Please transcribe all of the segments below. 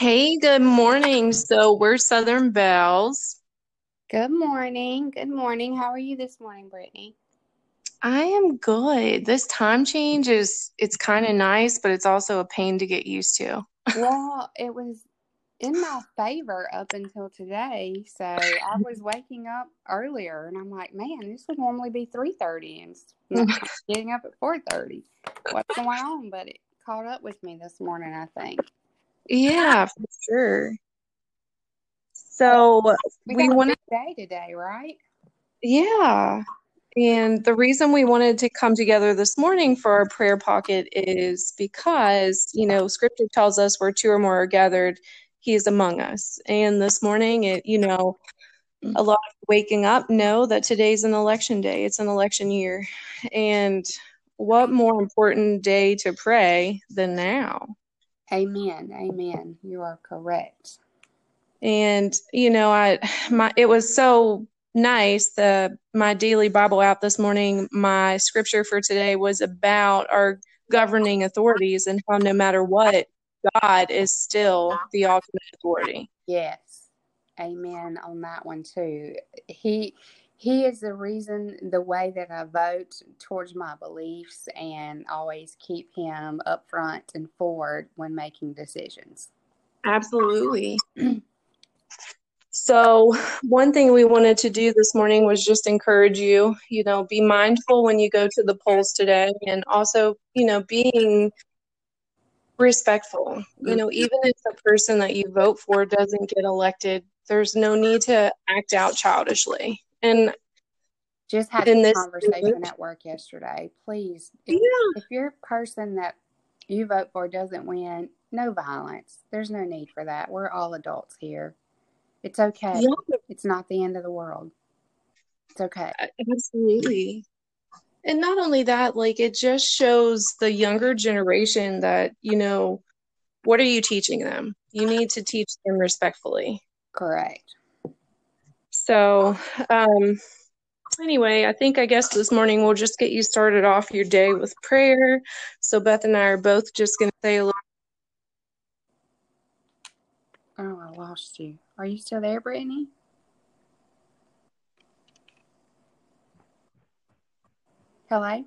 Hey, good morning. So we're Southern Bells. Good morning. Good morning. How are you this morning, Brittany? I am good. This time change is it's kind of nice, but it's also a pain to get used to. Well, it was in my favor up until today. So I was waking up earlier and I'm like, man, this would normally be 3:30 and I'm getting up at 4:30. What's going on? But it caught up with me this morning, I think. Yeah, for sure. So We we got a wanted, big day today, right? yeah. And the reason we wanted to come together this morning for our prayer pocket is because, you know, scripture tells us where two or more are gathered, he is among us. And this morning, it, you know, a lot of waking up know that today's an election day, it's an election year. And what more important day to pray than now? Amen. Amen. You are correct. And you know, I my it was so nice. The my daily Bible app this morning, my scripture for today was about our governing authorities and how no matter what, God is still the ultimate authority. Yes. Amen on that one too. He he is the reason the way that I vote towards my beliefs and always keep him up front and forward when making decisions. Absolutely. So, one thing we wanted to do this morning was just encourage you, you know, be mindful when you go to the polls today and also, you know, being respectful. You know, mm-hmm. even if the person that you vote for doesn't get elected, there's no need to act out childishly. And Just had this this- conversation at work yesterday. Please, if, yeah, if your person that you vote for doesn't win, no violence. There's no need for that. We're all adults here. It's okay. yeah, It's not the end of the world. It's okay. absolutely. And not only that, like it just shows the younger generation that, you know, what are you teaching them? You need to teach them respectfully. Correct. So, um, anyway, I think I guess this morning we'll just get you started off your day with prayer. So, Beth and I are both just going to say a little. Oh, I lost you. Are you still there, Brittany? Hello?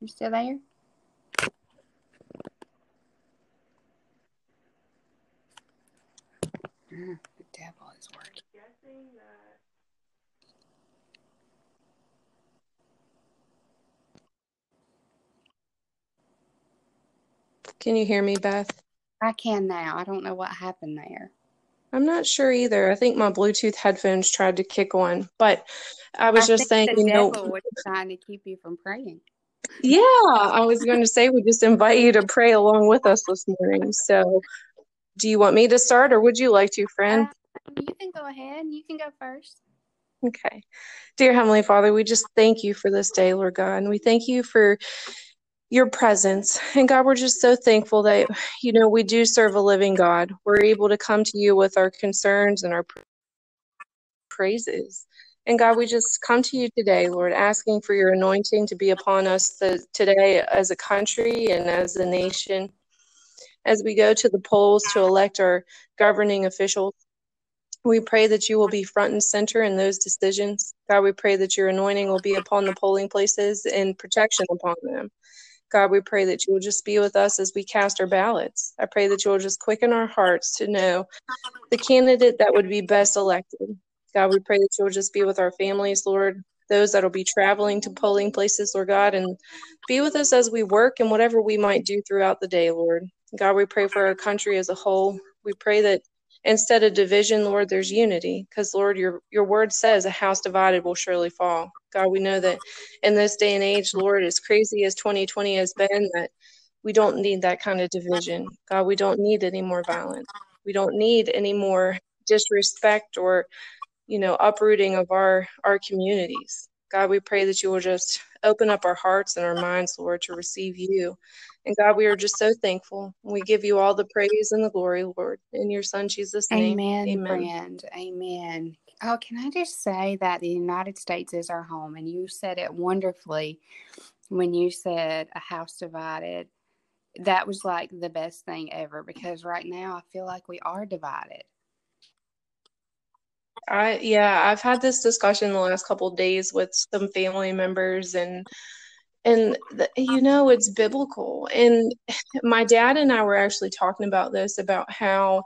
You still there? Mm, the devil is working. Can you hear me, Beth? I can now. I don't know what happened there. I'm not sure either. I think my Bluetooth headphones tried to kick on, but I was I just saying, the you know, devil was trying to keep you from praying. yeah, I was going to say we just invite you to pray along with us this morning. So, do you want me to start or would you like to, friend? Uh, You can go ahead. You can go first. Okay. Dear Heavenly Father, we just thank you for this day, Lord God. We thank you for your presence. And God, we're just so thankful that, you know, we do serve a living God. We're able to come to you with our concerns and our praises. And God, we just come to you today, Lord, asking for your anointing to be upon us the, today as a country and as a nation. As we go to the polls to elect our governing officials, we pray that you will be front and center in those decisions. God, we pray that your anointing will be upon the polling places and protection upon them. God, we pray that you will just be with us as we cast our ballots. I pray that you will just quicken our hearts to know the candidate that would be best elected. God, we pray that you will just be with our families, Lord, those that will be traveling to polling places, Lord God, and be with us as we work and whatever we might do throughout the day, Lord. God, we pray for our country as a whole. We pray that instead of division, Lord, there's unity. Because, Lord, your, your word says a house divided will surely fall. God, we know that in this day and age, Lord, as crazy as 2020 has been, that we don't need that kind of division. God, we don't need any more violence. We don't need any more disrespect or, you know, uprooting of our our communities. God, we pray that you will just open up our hearts and our minds, Lord, to receive you. And God, we are just so thankful. We give you all the praise and the glory, Lord, in your Son Jesus' name. Amen, Amen. Amen. Oh, can I just say that the United States is our home? And you said it wonderfully when you said a house divided that was like the best thing ever because right now I feel like we are divided. I yeah, I've had this discussion the last couple days with some family members and and the, you know it's biblical. And my dad and I were actually talking about this about how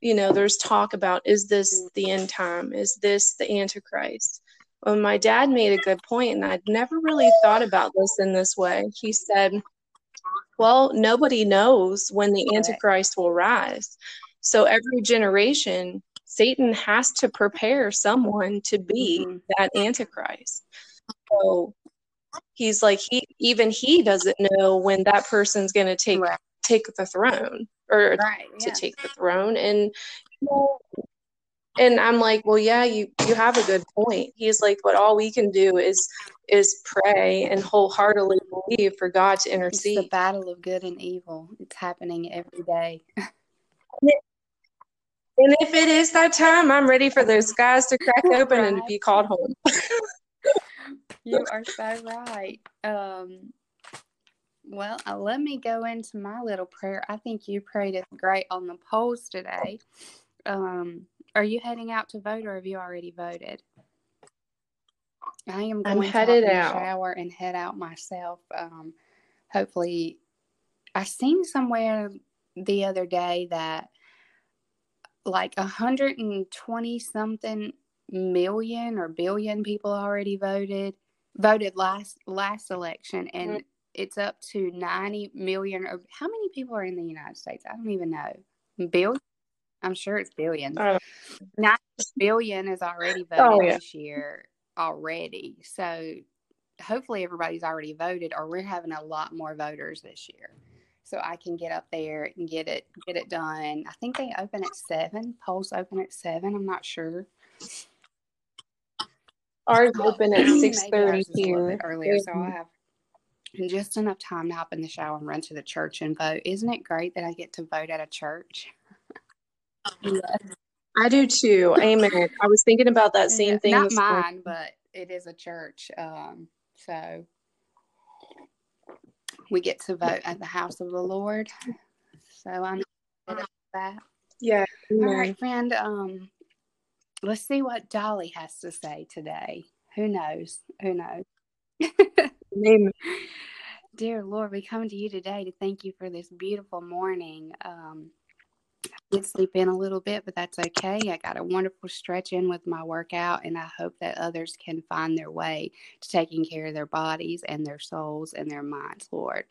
you know there's talk about is this the end time? Is this the antichrist? Well my dad made a good point and I'd never really thought about this in this way. He said well nobody knows when the antichrist will rise. So every generation Satan has to prepare someone to be mm-hmm. that antichrist. So he's like he even he doesn't know when that person's going to take right. take the throne or right, to yeah. take the throne and you know, and I'm like, well, yeah, you you have a good point. He's like, but all we can do is is pray and wholeheartedly believe for God to intercede. It's the battle of good and evil. It's happening every day. And if it is that time, I'm ready for those skies to crack open right. and be called home. you are so right. Um, well, uh, let me go into my little prayer. I think you prayed it great on the polls today. Um, are you heading out to vote, or have you already voted? I am going I'm headed to out. shower and head out myself. Um, hopefully, I seen somewhere the other day that like 120 something million or billion people already voted voted last last election and mm-hmm. it's up to 90 million or how many people are in the united states? I don't even know. Billion? I'm sure it's billions. Uh, 90 billion is already oh, voted oh, yeah. this year already. So hopefully everybody's already voted or we're having a lot more voters this year so I can get up there and get it get it done. I think they open at seven. Polls open at seven. I'm not sure. Ours open at six thirty here. Earlier, so I have just enough time to hop in the shower and run to the church and vote. Isn't it great that I get to vote at a church? yes. I do too. Amen. I was thinking about that same thing. Not mine, morning. but it is a church. Um, so we get to vote at the house of the Lord. So I'm that. Yeah. All right, friend. Um, let's see what Dolly has to say today. Who knows? Who knows? Amen. Dear Lord, we come to you today to thank you for this beautiful morning. Um, did sleep in a little bit, but that's okay. I got a wonderful stretch in with my workout, and I hope that others can find their way to taking care of their bodies and their souls and their minds, Lord.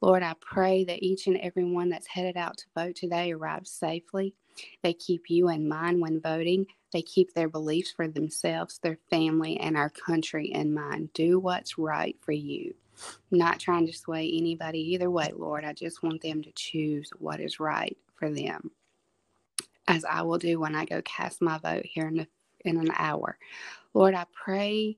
Lord, I pray that each and every one that's headed out to vote today arrives safely. They keep you in mind when voting. They keep their beliefs for themselves, their family, and our country in mind. Do what's right for you. I'm not trying to sway anybody either way, Lord. I just want them to choose what is right for them, as I will do when I go cast my vote here in, in an hour. Lord, I pray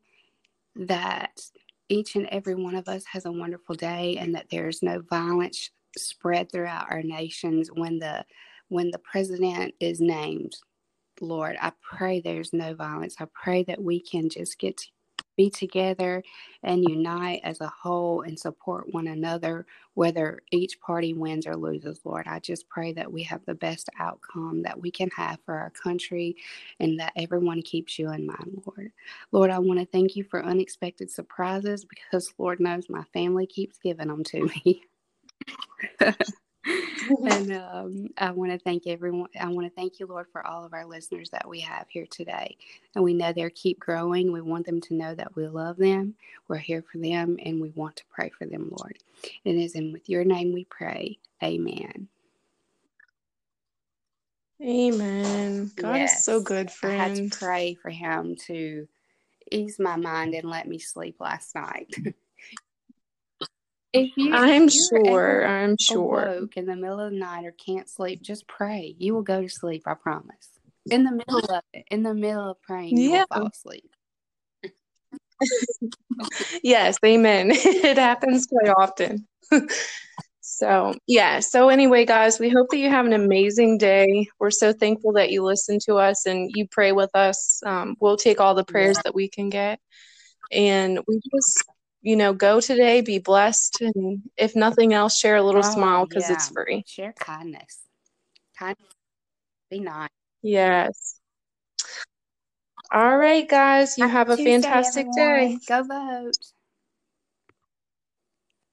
that each and every one of us has a wonderful day and that there's no violence spread throughout our nations when the when the president is named lord i pray there's no violence i pray that we can just get be together and unite as a whole and support one another, whether each party wins or loses, Lord. I just pray that we have the best outcome that we can have for our country and that everyone keeps you in mind, Lord. Lord, I want to thank you for unexpected surprises because Lord knows my family keeps giving them to me. and um, I want to thank everyone. I want to thank you, Lord, for all of our listeners that we have here today. And we know they're keep growing. We want them to know that we love them, we're here for them, and we want to pray for them, Lord. It is in with your name we pray. Amen. Amen. God yes. is so good, friend. I had to pray for him to ease my mind and let me sleep last night. If you, I'm if sure, I'm sure. in the middle of the night or can't sleep, just pray. You will go to sleep. I promise. In the middle of it, in the middle of praying, you will fall asleep. yes, amen. it happens quite often. so, yeah. So, anyway, guys, we hope that you have an amazing day. We're so thankful that you listen to us and you pray with us. Um, we'll take all the prayers yeah. that we can get. And we just you know, go today, be blessed, and if nothing else, share a little Oh, smile because yeah. it's free. Share kindness. Kindness. Be nice. Yes. All right, guys, you Happy have a fantastic day. Go vote.